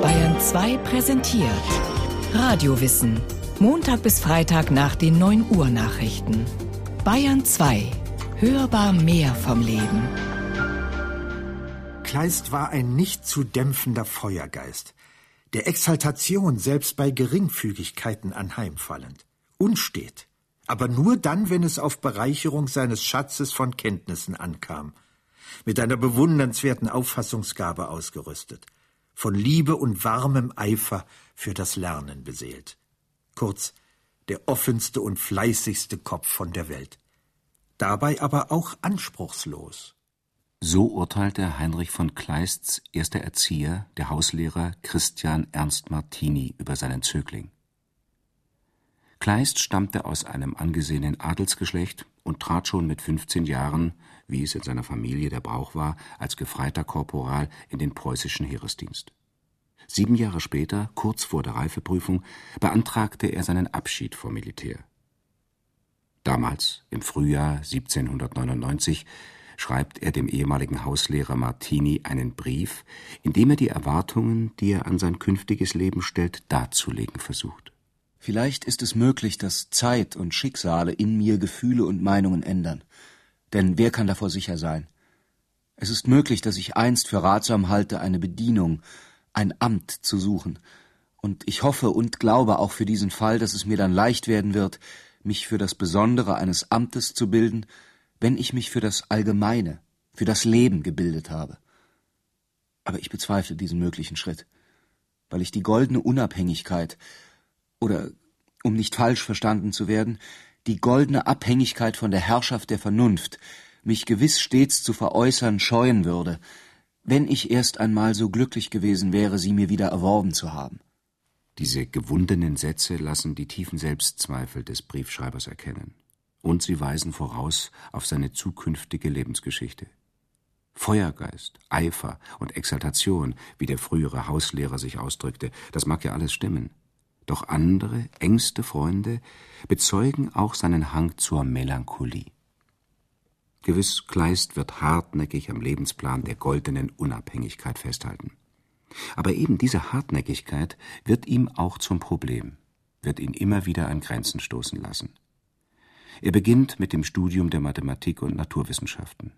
Bayern 2 präsentiert Radiowissen. Montag bis Freitag nach den 9 Uhr Nachrichten. Bayern 2. Hörbar mehr vom Leben. Kleist war ein nicht zu dämpfender Feuergeist, der Exaltation selbst bei Geringfügigkeiten anheimfallend, unstet, aber nur dann, wenn es auf Bereicherung seines Schatzes von Kenntnissen ankam, mit einer bewundernswerten Auffassungsgabe ausgerüstet, von Liebe und warmem Eifer für das Lernen beseelt. Kurz, der offenste und fleißigste Kopf von der Welt. Dabei aber auch anspruchslos. So urteilte Heinrich von Kleists erster Erzieher, der Hauslehrer Christian Ernst Martini, über seinen Zögling. Kleist stammte aus einem angesehenen Adelsgeschlecht und trat schon mit 15 Jahren, wie es in seiner Familie der Brauch war, als gefreiter Korporal in den preußischen Heeresdienst. Sieben Jahre später, kurz vor der Reifeprüfung, beantragte er seinen Abschied vom Militär. Damals, im Frühjahr 1799, schreibt er dem ehemaligen Hauslehrer Martini einen Brief, in dem er die Erwartungen, die er an sein künftiges Leben stellt, darzulegen versucht. Vielleicht ist es möglich, dass Zeit und Schicksale in mir Gefühle und Meinungen ändern. Denn wer kann davor sicher sein? Es ist möglich, dass ich einst für ratsam halte, eine Bedienung, ein Amt zu suchen. Und ich hoffe und glaube auch für diesen Fall, dass es mir dann leicht werden wird, mich für das Besondere eines Amtes zu bilden, wenn ich mich für das Allgemeine, für das Leben gebildet habe. Aber ich bezweifle diesen möglichen Schritt, weil ich die goldene Unabhängigkeit, oder, um nicht falsch verstanden zu werden, die goldene Abhängigkeit von der Herrschaft der Vernunft mich gewiss stets zu veräußern scheuen würde, wenn ich erst einmal so glücklich gewesen wäre, sie mir wieder erworben zu haben. Diese gewundenen Sätze lassen die tiefen Selbstzweifel des Briefschreibers erkennen. Und sie weisen voraus auf seine zukünftige Lebensgeschichte. Feuergeist, Eifer und Exaltation, wie der frühere Hauslehrer sich ausdrückte, das mag ja alles stimmen. Doch andere, engste Freunde bezeugen auch seinen Hang zur Melancholie. Gewiss, Kleist wird hartnäckig am Lebensplan der goldenen Unabhängigkeit festhalten. Aber eben diese Hartnäckigkeit wird ihm auch zum Problem, wird ihn immer wieder an Grenzen stoßen lassen. Er beginnt mit dem Studium der Mathematik und Naturwissenschaften,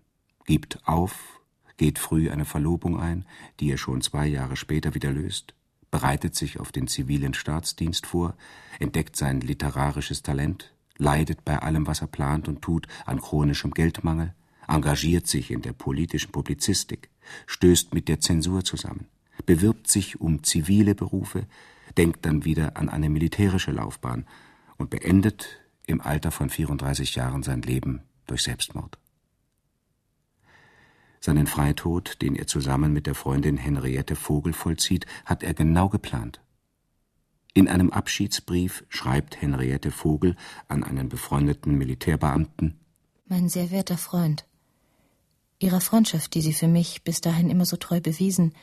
gibt auf, geht früh eine Verlobung ein, die er schon zwei Jahre später wieder löst, bereitet sich auf den zivilen Staatsdienst vor, entdeckt sein literarisches Talent, leidet bei allem, was er plant und tut, an chronischem Geldmangel, engagiert sich in der politischen Publizistik, stößt mit der Zensur zusammen, bewirbt sich um zivile Berufe, denkt dann wieder an eine militärische Laufbahn und beendet im Alter von 34 Jahren sein Leben durch Selbstmord. Seinen Freitod, den er zusammen mit der Freundin Henriette Vogel vollzieht, hat er genau geplant. In einem Abschiedsbrief schreibt Henriette Vogel an einen befreundeten Militärbeamten Mein sehr werter Freund, Ihrer Freundschaft, die Sie für mich bis dahin immer so treu bewiesen,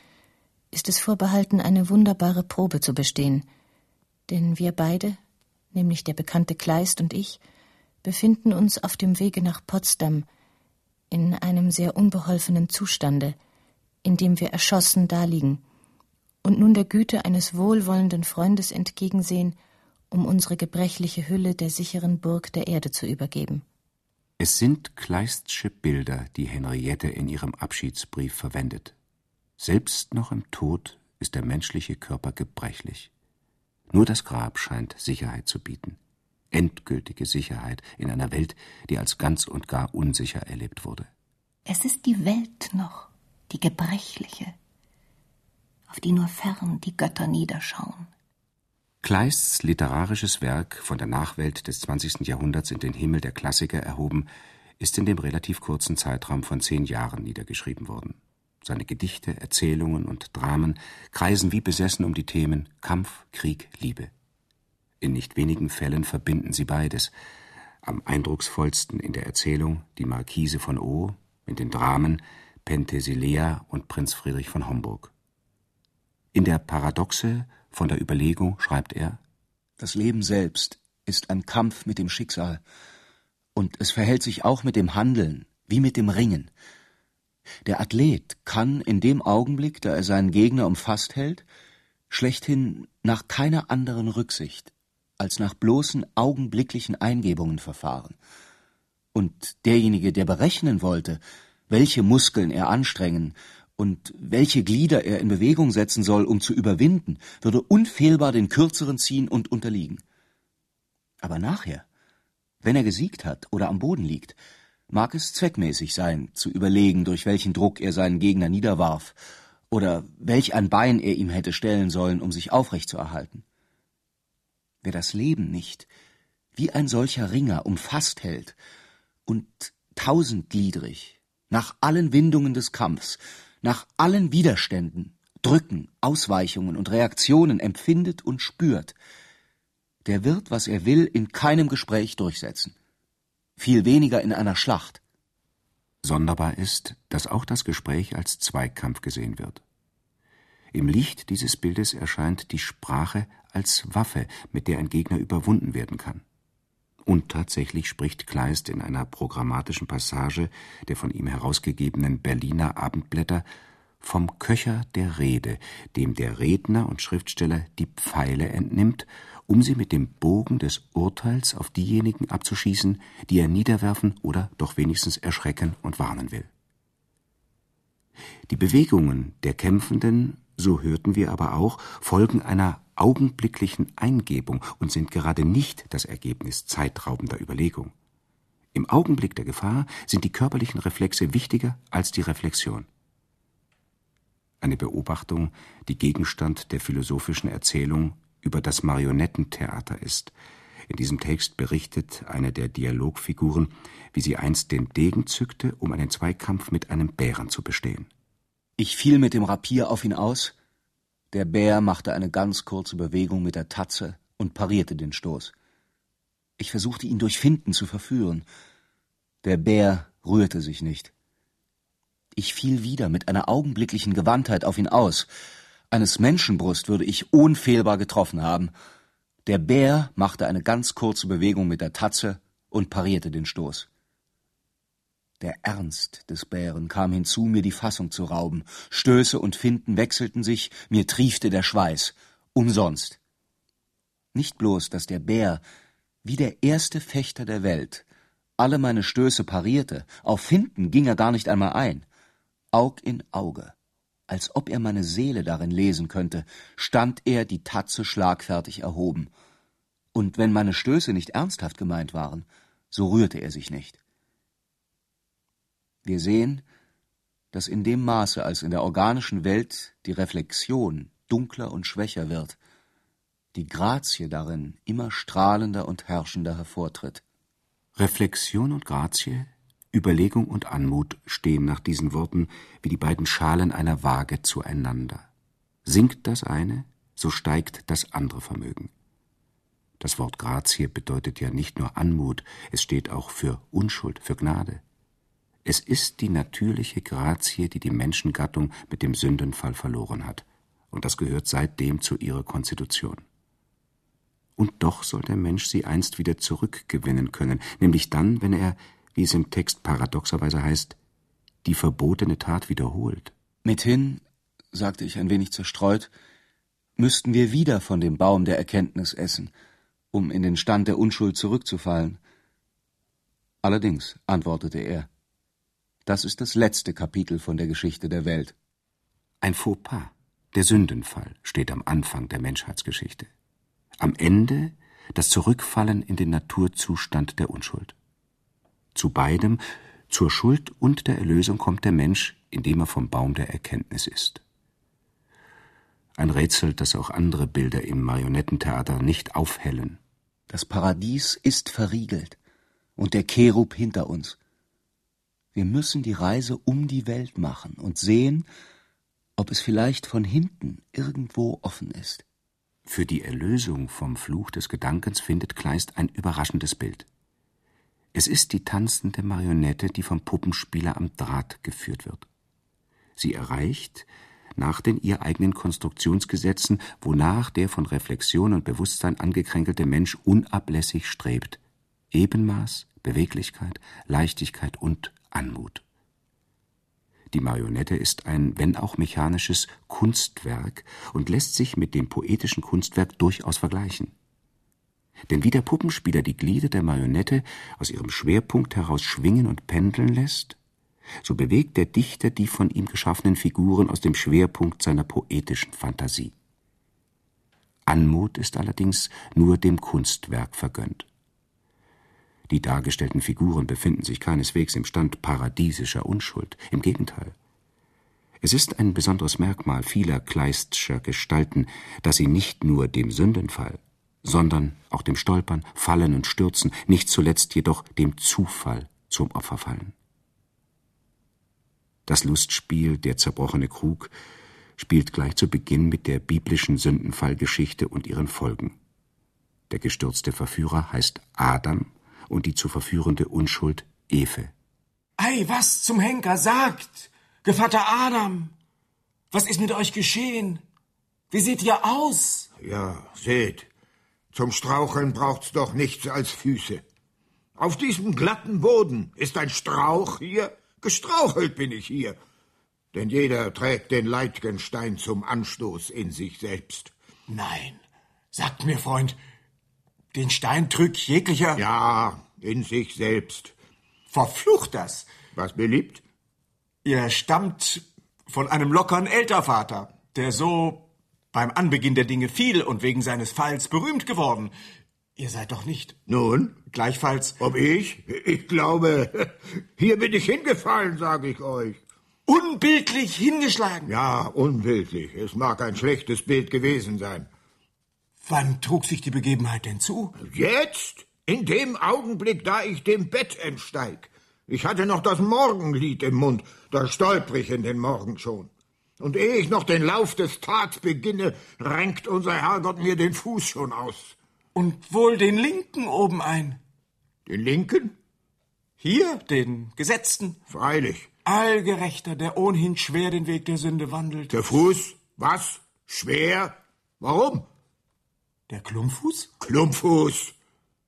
ist es vorbehalten, eine wunderbare Probe zu bestehen. Denn wir beide, nämlich der bekannte Kleist und ich, befinden uns auf dem Wege nach Potsdam, in einem sehr unbeholfenen Zustande, in dem wir erschossen daliegen und nun der Güte eines wohlwollenden Freundes entgegensehen, um unsere gebrechliche Hülle der sicheren Burg der Erde zu übergeben. Es sind Kleistsche Bilder, die Henriette in ihrem Abschiedsbrief verwendet. Selbst noch im Tod ist der menschliche Körper gebrechlich. Nur das Grab scheint Sicherheit zu bieten endgültige Sicherheit in einer Welt, die als ganz und gar unsicher erlebt wurde. Es ist die Welt noch, die gebrechliche, auf die nur fern die Götter niederschauen. Kleists literarisches Werk, von der Nachwelt des 20. Jahrhunderts in den Himmel der Klassiker erhoben, ist in dem relativ kurzen Zeitraum von zehn Jahren niedergeschrieben worden. Seine Gedichte, Erzählungen und Dramen kreisen wie besessen um die Themen Kampf, Krieg, Liebe. In nicht wenigen Fällen verbinden sie beides. Am eindrucksvollsten in der Erzählung Die Marquise von O, in den Dramen Penthesilea und Prinz Friedrich von Homburg. In der Paradoxe von der Überlegung schreibt er Das Leben selbst ist ein Kampf mit dem Schicksal, und es verhält sich auch mit dem Handeln wie mit dem Ringen. Der Athlet kann in dem Augenblick, da er seinen Gegner umfasst hält, schlechthin nach keiner anderen Rücksicht als nach bloßen augenblicklichen Eingebungen verfahren. Und derjenige, der berechnen wollte, welche Muskeln er anstrengen und welche Glieder er in Bewegung setzen soll, um zu überwinden, würde unfehlbar den kürzeren ziehen und unterliegen. Aber nachher, wenn er gesiegt hat oder am Boden liegt, mag es zweckmäßig sein, zu überlegen, durch welchen Druck er seinen Gegner niederwarf oder welch ein Bein er ihm hätte stellen sollen, um sich aufrecht zu erhalten. Wer das Leben nicht wie ein solcher Ringer umfasst hält und tausendgliedrig nach allen Windungen des Kampfs, nach allen Widerständen, Drücken, Ausweichungen und Reaktionen empfindet und spürt, der wird, was er will, in keinem Gespräch durchsetzen, viel weniger in einer Schlacht. Sonderbar ist, dass auch das Gespräch als Zweikampf gesehen wird. Im Licht dieses Bildes erscheint die Sprache als Waffe, mit der ein Gegner überwunden werden kann. Und tatsächlich spricht Kleist in einer programmatischen Passage der von ihm herausgegebenen Berliner Abendblätter vom Köcher der Rede, dem der Redner und Schriftsteller die Pfeile entnimmt, um sie mit dem Bogen des Urteils auf diejenigen abzuschießen, die er niederwerfen oder doch wenigstens erschrecken und warnen will. Die Bewegungen der Kämpfenden so hörten wir aber auch, folgen einer augenblicklichen Eingebung und sind gerade nicht das Ergebnis zeitraubender Überlegung. Im Augenblick der Gefahr sind die körperlichen Reflexe wichtiger als die Reflexion. Eine Beobachtung, die Gegenstand der philosophischen Erzählung über das Marionettentheater ist. In diesem Text berichtet eine der Dialogfiguren, wie sie einst den Degen zückte, um einen Zweikampf mit einem Bären zu bestehen. Ich fiel mit dem Rapier auf ihn aus. Der Bär machte eine ganz kurze Bewegung mit der Tatze und parierte den Stoß. Ich versuchte ihn durch Finden zu verführen. Der Bär rührte sich nicht. Ich fiel wieder mit einer augenblicklichen Gewandtheit auf ihn aus. Eines Menschenbrust würde ich unfehlbar getroffen haben. Der Bär machte eine ganz kurze Bewegung mit der Tatze und parierte den Stoß. Der Ernst des Bären kam hinzu, mir die Fassung zu rauben. Stöße und Finden wechselten sich, mir triefte der Schweiß. Umsonst. Nicht bloß, dass der Bär, wie der erste Fechter der Welt, alle meine Stöße parierte, auf Finden ging er gar nicht einmal ein. Aug in Auge, als ob er meine Seele darin lesen könnte, stand er die Tatze schlagfertig erhoben. Und wenn meine Stöße nicht ernsthaft gemeint waren, so rührte er sich nicht. Wir sehen, dass in dem Maße, als in der organischen Welt die Reflexion dunkler und schwächer wird, die Grazie darin immer strahlender und herrschender hervortritt. Reflexion und Grazie, Überlegung und Anmut stehen nach diesen Worten wie die beiden Schalen einer Waage zueinander. Sinkt das eine, so steigt das andere Vermögen. Das Wort Grazie bedeutet ja nicht nur Anmut, es steht auch für Unschuld, für Gnade. Es ist die natürliche Grazie, die die Menschengattung mit dem Sündenfall verloren hat, und das gehört seitdem zu ihrer Konstitution. Und doch soll der Mensch sie einst wieder zurückgewinnen können, nämlich dann, wenn er, wie es im Text paradoxerweise heißt, die verbotene Tat wiederholt. Mithin, sagte ich ein wenig zerstreut, müssten wir wieder von dem Baum der Erkenntnis essen, um in den Stand der Unschuld zurückzufallen. Allerdings, antwortete er, das ist das letzte Kapitel von der Geschichte der Welt. Ein Fauxpas, der Sündenfall, steht am Anfang der Menschheitsgeschichte. Am Ende das Zurückfallen in den Naturzustand der Unschuld. Zu beidem, zur Schuld und der Erlösung kommt der Mensch, indem er vom Baum der Erkenntnis ist. Ein Rätsel, das auch andere Bilder im Marionettentheater nicht aufhellen. Das Paradies ist verriegelt und der Cherub hinter uns. Wir müssen die Reise um die Welt machen und sehen, ob es vielleicht von hinten irgendwo offen ist. Für die Erlösung vom Fluch des Gedankens findet Kleist ein überraschendes Bild. Es ist die tanzende Marionette, die vom Puppenspieler am Draht geführt wird. Sie erreicht, nach den ihr eigenen Konstruktionsgesetzen, wonach der von Reflexion und Bewusstsein angekränkelte Mensch unablässig strebt, Ebenmaß, Beweglichkeit, Leichtigkeit und Anmut. Die Marionette ist ein, wenn auch mechanisches, Kunstwerk und lässt sich mit dem poetischen Kunstwerk durchaus vergleichen. Denn wie der Puppenspieler die Glieder der Marionette aus ihrem Schwerpunkt heraus schwingen und pendeln lässt, so bewegt der Dichter die von ihm geschaffenen Figuren aus dem Schwerpunkt seiner poetischen Fantasie. Anmut ist allerdings nur dem Kunstwerk vergönnt. Die dargestellten Figuren befinden sich keineswegs im Stand paradiesischer Unschuld, im Gegenteil. Es ist ein besonderes Merkmal vieler Kleistscher Gestalten, dass sie nicht nur dem Sündenfall, sondern auch dem Stolpern, Fallen und Stürzen, nicht zuletzt jedoch dem Zufall zum Opfer fallen. Das Lustspiel Der zerbrochene Krug spielt gleich zu Beginn mit der biblischen Sündenfallgeschichte und ihren Folgen. Der gestürzte Verführer heißt Adam und die zu verführende Unschuld Efe. Ei, was zum Henker sagt! Gevatter Adam! Was ist mit euch geschehen? Wie seht ihr aus? Ja, seht. Zum Straucheln braucht's doch nichts als Füße. Auf diesem glatten Boden ist ein Strauch hier Gestrauchelt bin ich hier. Denn jeder trägt den Leitgenstein zum Anstoß in sich selbst. Nein, sagt mir, Freund, den Stein trügt jeglicher. Ja, in sich selbst. Verflucht das. Was beliebt? Ihr stammt von einem lockeren Ältervater, der so beim Anbeginn der Dinge fiel und wegen seines Falls berühmt geworden. Ihr seid doch nicht. Nun? Gleichfalls. Ob ich? Ich glaube, hier bin ich hingefallen, sage ich euch. Unbildlich hingeschlagen? Ja, unbildlich. Es mag ein schlechtes Bild gewesen sein. Wann trug sich die Begebenheit denn zu? Jetzt? In dem Augenblick, da ich dem Bett entsteig. Ich hatte noch das Morgenlied im Mund, da stolper ich in den Morgen schon. Und ehe ich noch den Lauf des Tags beginne, renkt unser Herrgott mir den Fuß schon aus. Und wohl den linken oben ein. Den linken? Hier, den Gesetzten. Freilich. Allgerechter, der ohnehin schwer den Weg der Sünde wandelt. Der Fuß? Was? Schwer? Warum? Der Klumpfuß? Klumpfuß.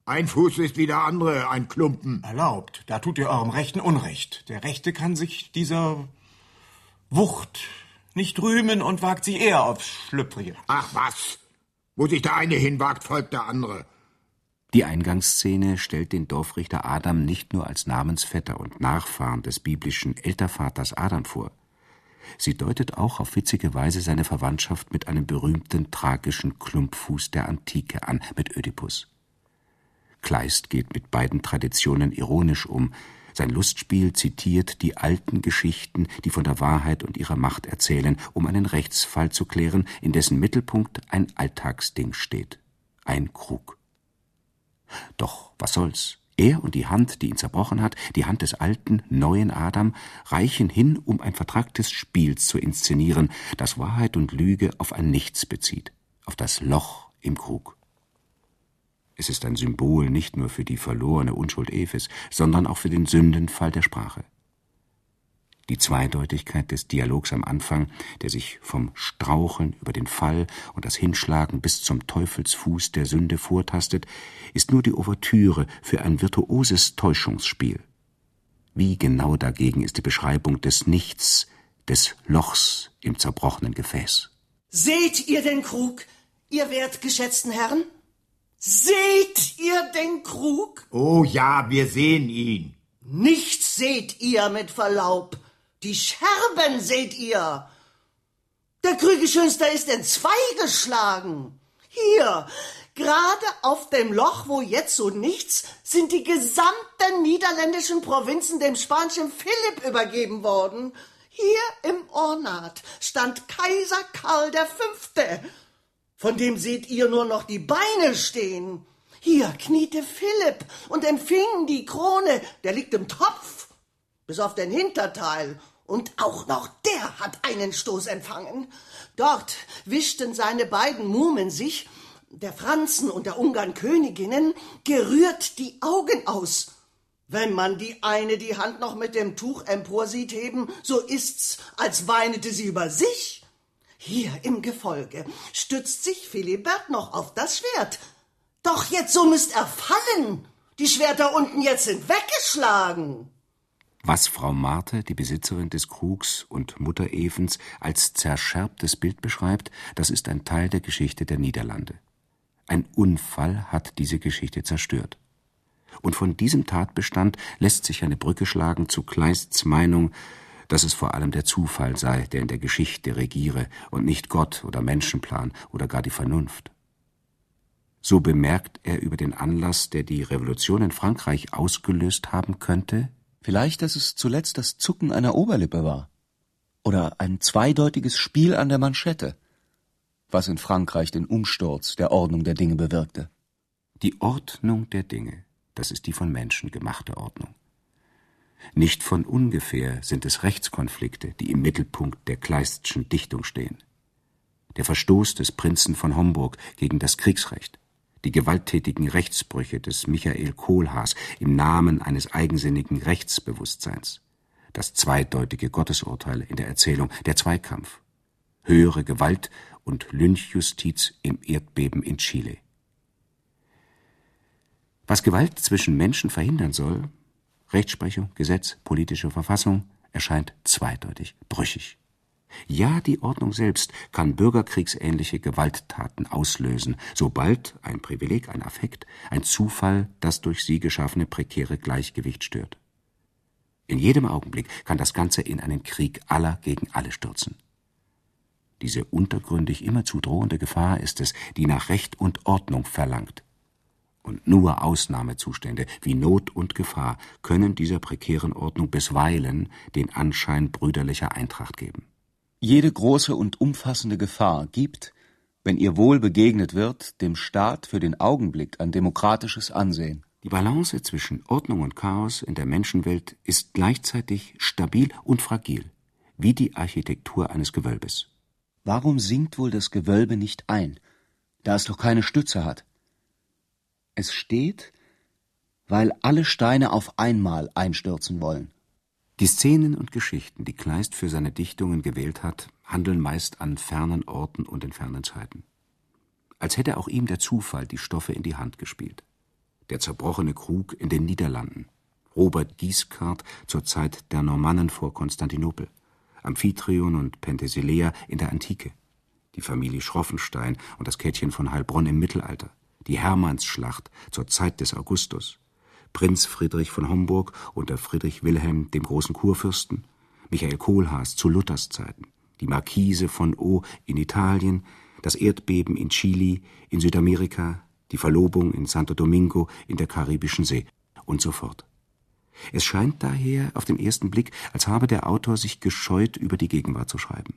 Ein Fuß ist wie der andere, ein Klumpen. Erlaubt, da tut ihr eurem Rechten Unrecht. Der Rechte kann sich dieser Wucht nicht rühmen und wagt sie eher aufs Schlüpfrige. Ach was, wo sich der eine hinwagt, folgt der andere. Die Eingangsszene stellt den Dorfrichter Adam nicht nur als Namensvetter und Nachfahren des biblischen Ältervaters Adam vor. Sie deutet auch auf witzige Weise seine Verwandtschaft mit einem berühmten tragischen Klumpfuß der Antike an, mit Ödipus. Kleist geht mit beiden Traditionen ironisch um, sein Lustspiel zitiert die alten Geschichten, die von der Wahrheit und ihrer Macht erzählen, um einen Rechtsfall zu klären, in dessen Mittelpunkt ein Alltagsding steht. Ein Krug. Doch was soll's? Er und die Hand, die ihn zerbrochen hat, die Hand des alten, neuen Adam, reichen hin, um ein Vertrag des Spiels zu inszenieren, das Wahrheit und Lüge auf ein Nichts bezieht, auf das Loch im Krug. Es ist ein Symbol nicht nur für die verlorene Unschuld Eves, sondern auch für den Sündenfall der Sprache. Die Zweideutigkeit des Dialogs am Anfang, der sich vom Straucheln über den Fall und das Hinschlagen bis zum Teufelsfuß der Sünde vortastet, ist nur die Ouvertüre für ein virtuoses Täuschungsspiel. Wie genau dagegen ist die Beschreibung des Nichts, des Lochs im zerbrochenen Gefäß. Seht ihr den Krug, ihr wertgeschätzten Herren? Seht ihr den Krug? Oh ja, wir sehen ihn. Nichts seht ihr mit Verlaub. Die Scherben seht ihr. Der Krügelschönster ist in zwei geschlagen. Hier, gerade auf dem Loch, wo jetzt so nichts, sind die gesamten niederländischen Provinzen dem spanischen Philipp übergeben worden. Hier im Ornat stand Kaiser Karl der Fünfte von dem seht ihr nur noch die Beine stehen. Hier kniete Philipp und empfing die Krone, der liegt im Topf, bis auf den Hinterteil, und auch noch der hat einen Stoß empfangen. Dort wischten seine beiden Mumen sich, der Franzen und der Ungarn Königinnen, gerührt die Augen aus. Wenn man die eine die Hand noch mit dem Tuch emporsieht heben, so ist's, als weinete sie über sich. Hier im Gefolge stützt sich Philibert noch auf das Schwert. Doch jetzt so müsst er fallen. Die Schwerter unten jetzt sind weggeschlagen. Was Frau Marte, die Besitzerin des Krugs und Mutter Evens, als zerscherbtes Bild beschreibt, das ist ein Teil der Geschichte der Niederlande. Ein Unfall hat diese Geschichte zerstört. Und von diesem Tatbestand lässt sich eine Brücke schlagen zu Kleists Meinung, dass es vor allem der Zufall sei, der in der Geschichte regiere und nicht Gott oder Menschenplan oder gar die Vernunft. So bemerkt er über den Anlass, der die Revolution in Frankreich ausgelöst haben könnte, Vielleicht, dass es zuletzt das Zucken einer Oberlippe war. Oder ein zweideutiges Spiel an der Manschette, was in Frankreich den Umsturz der Ordnung der Dinge bewirkte. Die Ordnung der Dinge, das ist die von Menschen gemachte Ordnung. Nicht von ungefähr sind es Rechtskonflikte, die im Mittelpunkt der Kleistschen Dichtung stehen. Der Verstoß des Prinzen von Homburg gegen das Kriegsrecht, die gewalttätigen Rechtsbrüche des Michael Kohlhaas im Namen eines eigensinnigen Rechtsbewusstseins, das zweideutige Gottesurteil in der Erzählung Der Zweikampf, höhere Gewalt und Lynchjustiz im Erdbeben in Chile. Was Gewalt zwischen Menschen verhindern soll, Rechtsprechung, Gesetz, politische Verfassung, erscheint zweideutig, brüchig. Ja, die Ordnung selbst kann bürgerkriegsähnliche Gewalttaten auslösen, sobald ein Privileg, ein Affekt, ein Zufall das durch sie geschaffene prekäre Gleichgewicht stört. In jedem Augenblick kann das Ganze in einen Krieg aller gegen alle stürzen. Diese untergründig immerzu drohende Gefahr ist es, die nach Recht und Ordnung verlangt. Und nur Ausnahmezustände wie Not und Gefahr können dieser prekären Ordnung bisweilen den Anschein brüderlicher Eintracht geben. Jede große und umfassende Gefahr gibt, wenn ihr wohl begegnet wird, dem Staat für den Augenblick ein demokratisches Ansehen. Die Balance zwischen Ordnung und Chaos in der Menschenwelt ist gleichzeitig stabil und fragil, wie die Architektur eines Gewölbes. Warum sinkt wohl das Gewölbe nicht ein, da es doch keine Stütze hat? Es steht, weil alle Steine auf einmal einstürzen wollen. Die Szenen und Geschichten, die Kleist für seine Dichtungen gewählt hat, handeln meist an fernen Orten und in fernen Zeiten. Als hätte auch ihm der Zufall die Stoffe in die Hand gespielt. Der zerbrochene Krug in den Niederlanden, Robert Guiscard zur Zeit der Normannen vor Konstantinopel, Amphitryon und Penthesilea in der Antike, die Familie Schroffenstein und das Käthchen von Heilbronn im Mittelalter, die Hermannsschlacht zur Zeit des Augustus, Prinz Friedrich von Homburg unter Friedrich Wilhelm dem großen Kurfürsten, Michael Kohlhaas zu Luthers Zeiten, die Markise von O in Italien, das Erdbeben in Chile, in Südamerika, die Verlobung in Santo Domingo in der Karibischen See und so fort. Es scheint daher auf den ersten Blick, als habe der Autor sich gescheut, über die Gegenwart zu schreiben.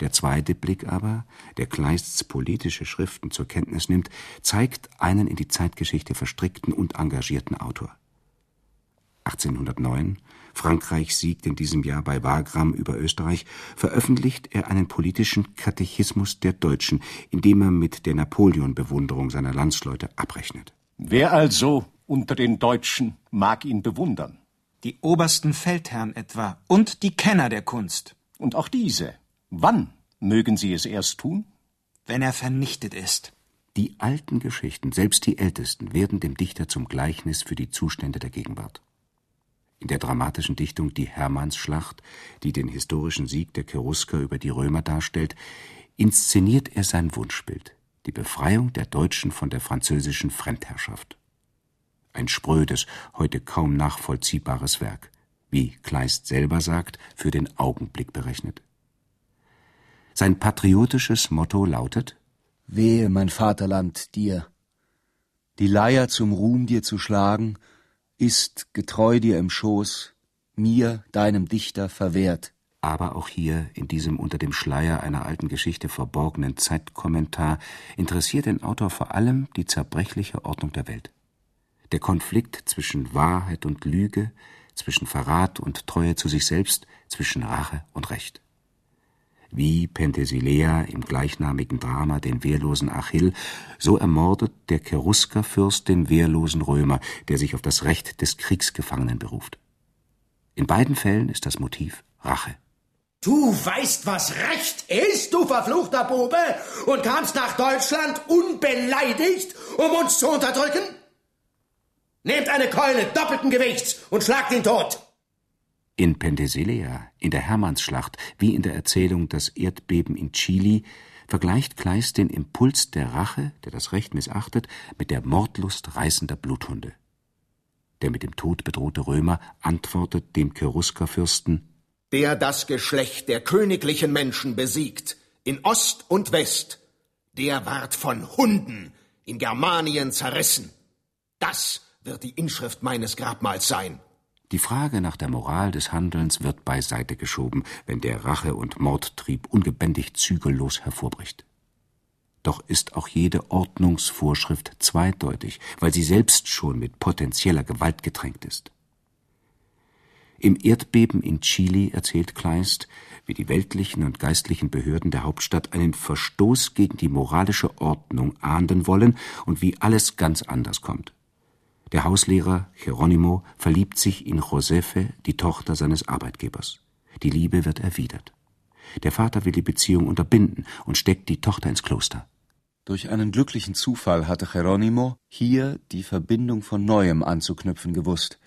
Der zweite Blick aber, der Kleists politische Schriften zur Kenntnis nimmt, zeigt einen in die Zeitgeschichte verstrickten und engagierten Autor. 1809, Frankreich siegt in diesem Jahr bei Wagram über Österreich, veröffentlicht er einen politischen Katechismus der Deutschen, in dem er mit der Napoleon-Bewunderung seiner Landsleute abrechnet. Wer also unter den Deutschen mag ihn bewundern? Die obersten Feldherren etwa und die Kenner der Kunst. Und auch diese Wann mögen Sie es erst tun? Wenn er vernichtet ist. Die alten Geschichten, selbst die ältesten, werden dem Dichter zum Gleichnis für die Zustände der Gegenwart. In der dramatischen Dichtung Die Hermannsschlacht, die den historischen Sieg der Cherusker über die Römer darstellt, inszeniert er sein Wunschbild, die Befreiung der Deutschen von der französischen Fremdherrschaft. Ein sprödes, heute kaum nachvollziehbares Werk, wie Kleist selber sagt, für den Augenblick berechnet. Sein patriotisches Motto lautet Wehe, mein Vaterland, dir. Die Leier zum Ruhm dir zu schlagen, ist, getreu dir im Schoß, mir, deinem Dichter, verwehrt. Aber auch hier, in diesem unter dem Schleier einer alten Geschichte verborgenen Zeitkommentar, interessiert den Autor vor allem die zerbrechliche Ordnung der Welt. Der Konflikt zwischen Wahrheit und Lüge, zwischen Verrat und Treue zu sich selbst, zwischen Rache und Recht wie Penthesilea im gleichnamigen Drama den wehrlosen Achill, so ermordet der Cheruskerfürst den wehrlosen Römer, der sich auf das Recht des Kriegsgefangenen beruft. In beiden Fällen ist das Motiv Rache. Du weißt, was Recht ist, du verfluchter Bube, und kamst nach Deutschland unbeleidigt, um uns zu unterdrücken? Nehmt eine Keule doppelten Gewichts und schlagt ihn tot. In Penthesilea, in der Hermannsschlacht, wie in der Erzählung Das Erdbeben in Chili, vergleicht Kleist den Impuls der Rache, der das Recht missachtet, mit der Mordlust reißender Bluthunde. Der mit dem Tod bedrohte Römer antwortet dem Cheruskerfürsten Der das Geschlecht der königlichen Menschen besiegt, in Ost und West, der ward von Hunden in Germanien zerrissen. Das wird die Inschrift meines Grabmals sein. Die Frage nach der Moral des Handelns wird beiseite geschoben, wenn der Rache- und Mordtrieb ungebändigt zügellos hervorbricht. Doch ist auch jede Ordnungsvorschrift zweideutig, weil sie selbst schon mit potenzieller Gewalt getränkt ist. Im Erdbeben in Chile erzählt Kleist, wie die weltlichen und geistlichen Behörden der Hauptstadt einen Verstoß gegen die moralische Ordnung ahnden wollen und wie alles ganz anders kommt. Der Hauslehrer Geronimo verliebt sich in Josefe, die Tochter seines Arbeitgebers. Die Liebe wird erwidert. Der Vater will die Beziehung unterbinden und steckt die Tochter ins Kloster. Durch einen glücklichen Zufall hatte Geronimo hier die Verbindung von neuem anzuknüpfen gewusst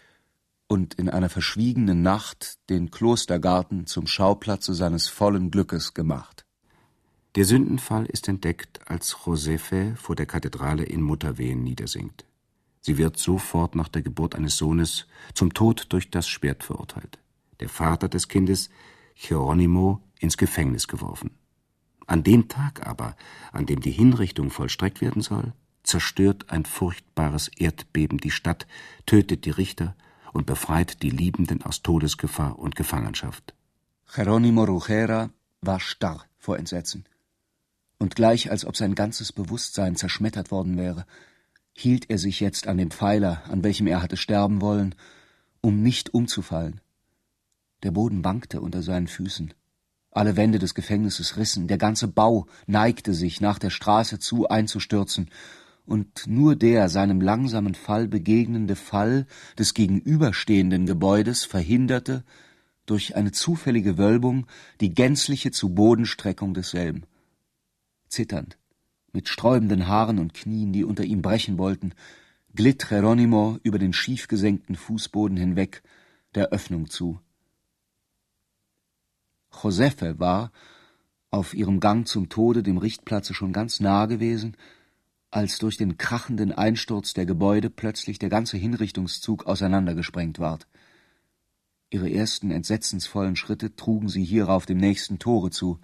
und in einer verschwiegenen Nacht den Klostergarten zum Schauplatze seines vollen Glückes gemacht. Der Sündenfall ist entdeckt, als Josefe vor der Kathedrale in Mutterwehen niedersinkt. Sie wird sofort nach der Geburt eines Sohnes zum Tod durch das Schwert verurteilt. Der Vater des Kindes, Hieronymo, ins Gefängnis geworfen. An dem Tag aber, an dem die Hinrichtung vollstreckt werden soll, zerstört ein furchtbares Erdbeben die Stadt, tötet die Richter und befreit die Liebenden aus Todesgefahr und Gefangenschaft. Jeronimo Rugera war starr vor Entsetzen. Und gleich als ob sein ganzes Bewusstsein zerschmettert worden wäre, hielt er sich jetzt an dem Pfeiler, an welchem er hatte sterben wollen, um nicht umzufallen. Der Boden wankte unter seinen Füßen. Alle Wände des Gefängnisses rissen, der ganze Bau neigte sich, nach der Straße zu einzustürzen, und nur der seinem langsamen Fall begegnende Fall des gegenüberstehenden Gebäudes verhinderte durch eine zufällige Wölbung die gänzliche Zu-Boden-Streckung desselben. Zitternd, mit sträubenden Haaren und Knien, die unter ihm brechen wollten, glitt Geronimo über den schief gesenkten Fußboden hinweg der Öffnung zu. Josefe war, auf ihrem Gang zum Tode dem Richtplatze schon ganz nahe gewesen, als durch den krachenden Einsturz der Gebäude plötzlich der ganze Hinrichtungszug auseinandergesprengt ward. Ihre ersten entsetzensvollen Schritte trugen sie hierauf dem nächsten Tore zu,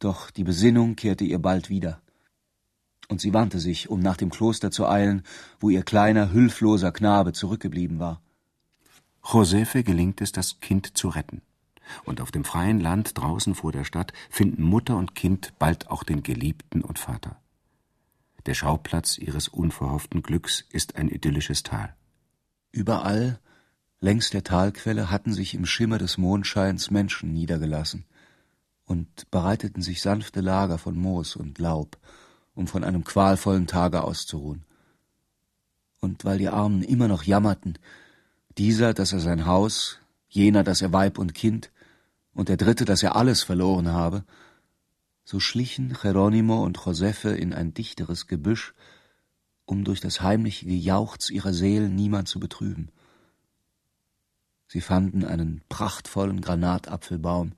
doch die Besinnung kehrte ihr bald wieder und sie wandte sich, um nach dem Kloster zu eilen, wo ihr kleiner, hülfloser Knabe zurückgeblieben war. Josefe gelingt es, das Kind zu retten. Und auf dem freien Land draußen vor der Stadt finden Mutter und Kind bald auch den Geliebten und Vater. Der Schauplatz ihres unverhofften Glücks ist ein idyllisches Tal. Überall, längs der Talquelle, hatten sich im Schimmer des Mondscheins Menschen niedergelassen und bereiteten sich sanfte Lager von Moos und Laub, um von einem qualvollen Tage auszuruhen. Und weil die Armen immer noch jammerten, dieser, dass er sein Haus, jener, dass er Weib und Kind, und der dritte, dass er alles verloren habe, so schlichen Geronimo und Josefe in ein dichteres Gebüsch, um durch das heimliche Gejauchz ihrer Seelen niemand zu betrüben. Sie fanden einen prachtvollen Granatapfelbaum,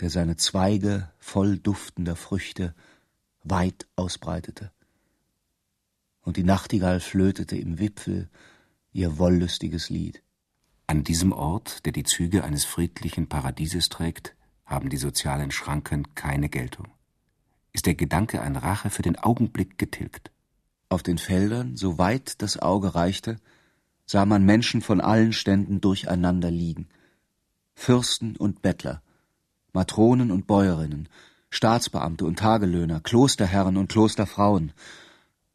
der seine Zweige voll duftender Früchte weit ausbreitete. Und die Nachtigall flötete im Wipfel ihr wollüstiges Lied. An diesem Ort, der die Züge eines friedlichen Paradieses trägt, haben die sozialen Schranken keine Geltung. Ist der Gedanke an Rache für den Augenblick getilgt. Auf den Feldern, so weit das Auge reichte, sah man Menschen von allen Ständen durcheinander liegen. Fürsten und Bettler, Matronen und Bäuerinnen, Staatsbeamte und Tagelöhner, Klosterherren und Klosterfrauen,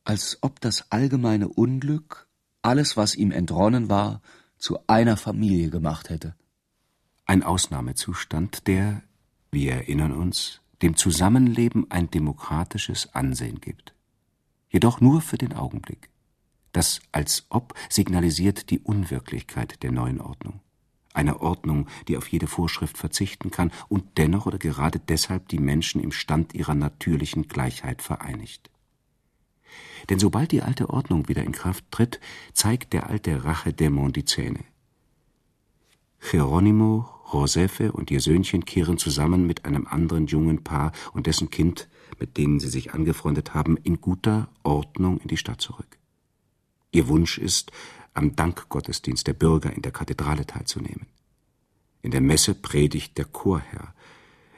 als ob das allgemeine Unglück alles, was ihm entronnen war, zu einer Familie gemacht hätte. Ein Ausnahmezustand, der, wir erinnern uns, dem Zusammenleben ein demokratisches Ansehen gibt. Jedoch nur für den Augenblick. Das als ob signalisiert die Unwirklichkeit der neuen Ordnung eine Ordnung, die auf jede Vorschrift verzichten kann und dennoch oder gerade deshalb die Menschen im Stand ihrer natürlichen Gleichheit vereinigt. Denn sobald die alte Ordnung wieder in Kraft tritt, zeigt der alte Rachedämon die Zähne. Geronimo, Josefe und ihr Söhnchen kehren zusammen mit einem anderen jungen Paar und dessen Kind, mit denen sie sich angefreundet haben, in guter Ordnung in die Stadt zurück. Ihr Wunsch ist, am Dankgottesdienst der Bürger in der Kathedrale teilzunehmen. In der Messe predigt der Chorherr.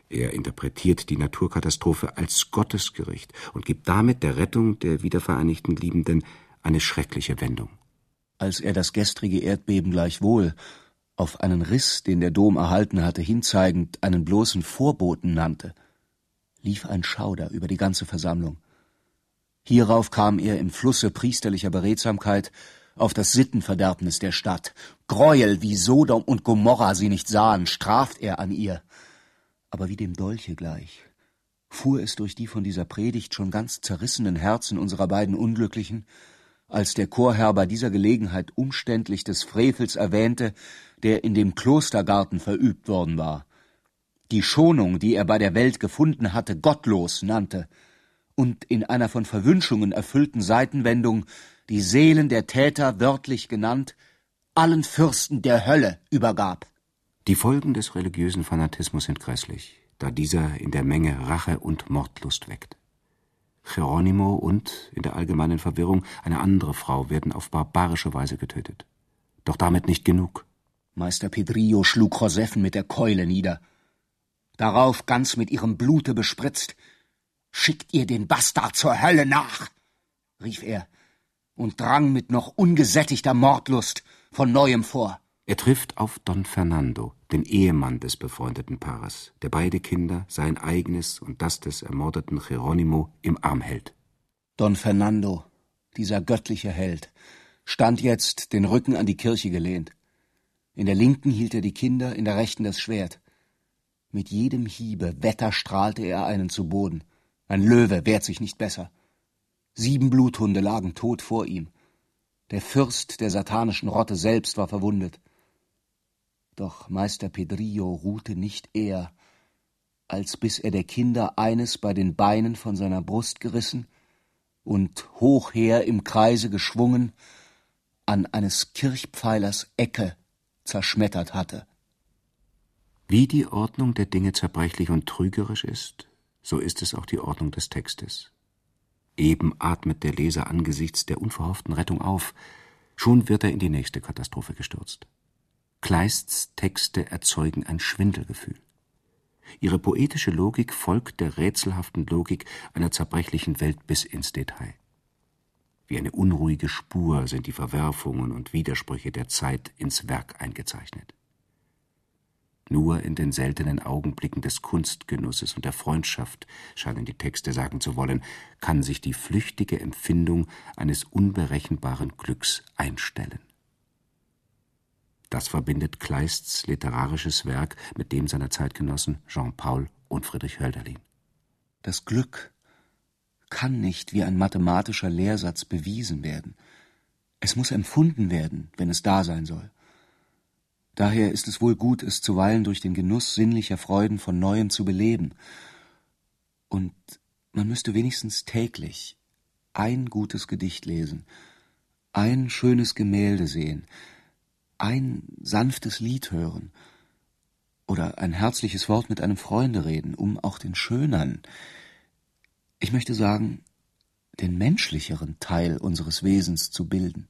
Er interpretiert die Naturkatastrophe als Gottesgericht und gibt damit der Rettung der wiedervereinigten Liebenden eine schreckliche Wendung. Als er das gestrige Erdbeben gleichwohl auf einen Riss, den der Dom erhalten hatte, hinzeigend einen bloßen Vorboten nannte, lief ein Schauder über die ganze Versammlung. Hierauf kam er im Flusse priesterlicher Beredsamkeit auf das Sittenverderbnis der Stadt. Greuel, wie Sodom und Gomorra sie nicht sahen, straft er an ihr. Aber wie dem Dolche gleich fuhr es durch die von dieser Predigt schon ganz zerrissenen Herzen unserer beiden Unglücklichen, als der Chorherr bei dieser Gelegenheit umständlich des Frevels erwähnte, der in dem Klostergarten verübt worden war, die Schonung, die er bei der Welt gefunden hatte, gottlos nannte und in einer von Verwünschungen erfüllten Seitenwendung die Seelen der Täter wörtlich genannt allen Fürsten der Hölle übergab. Die Folgen des religiösen Fanatismus sind grässlich, da dieser in der Menge Rache und Mordlust weckt. Geronimo und, in der allgemeinen Verwirrung, eine andere Frau werden auf barbarische Weise getötet. Doch damit nicht genug. Meister Pedrillo schlug Josefen mit der Keule nieder. Darauf, ganz mit ihrem Blute bespritzt, schickt ihr den Bastard zur Hölle nach, rief er und drang mit noch ungesättigter Mordlust von neuem vor. Er trifft auf Don Fernando, den Ehemann des befreundeten Paares, der beide Kinder, sein eigenes und das des ermordeten Geronimo, im Arm hält. Don Fernando, dieser göttliche Held, stand jetzt den Rücken an die Kirche gelehnt. In der linken hielt er die Kinder, in der rechten das Schwert. Mit jedem Hiebe wetterstrahlte er einen zu Boden. Ein Löwe wehrt sich nicht besser. Sieben Bluthunde lagen tot vor ihm. Der Fürst der satanischen Rotte selbst war verwundet. Doch Meister Pedrillo ruhte nicht eher, als bis er der Kinder eines bei den Beinen von seiner Brust gerissen und hochher im Kreise geschwungen an eines Kirchpfeilers Ecke zerschmettert hatte. Wie die Ordnung der Dinge zerbrechlich und trügerisch ist, so ist es auch die Ordnung des Textes. Eben atmet der Leser angesichts der unverhofften Rettung auf, schon wird er in die nächste Katastrophe gestürzt. Kleists Texte erzeugen ein Schwindelgefühl. Ihre poetische Logik folgt der rätselhaften Logik einer zerbrechlichen Welt bis ins Detail. Wie eine unruhige Spur sind die Verwerfungen und Widersprüche der Zeit ins Werk eingezeichnet. Nur in den seltenen Augenblicken des Kunstgenusses und der Freundschaft, scheinen die Texte sagen zu wollen, kann sich die flüchtige Empfindung eines unberechenbaren Glücks einstellen. Das verbindet Kleists literarisches Werk mit dem seiner Zeitgenossen Jean Paul und Friedrich Hölderlin. Das Glück kann nicht wie ein mathematischer Lehrsatz bewiesen werden. Es muss empfunden werden, wenn es da sein soll. Daher ist es wohl gut, es zuweilen durch den Genuss sinnlicher Freuden von neuem zu beleben. Und man müsste wenigstens täglich ein gutes Gedicht lesen, ein schönes Gemälde sehen, ein sanftes Lied hören oder ein herzliches Wort mit einem Freunde reden, um auch den schönern, ich möchte sagen, den menschlicheren Teil unseres Wesens zu bilden.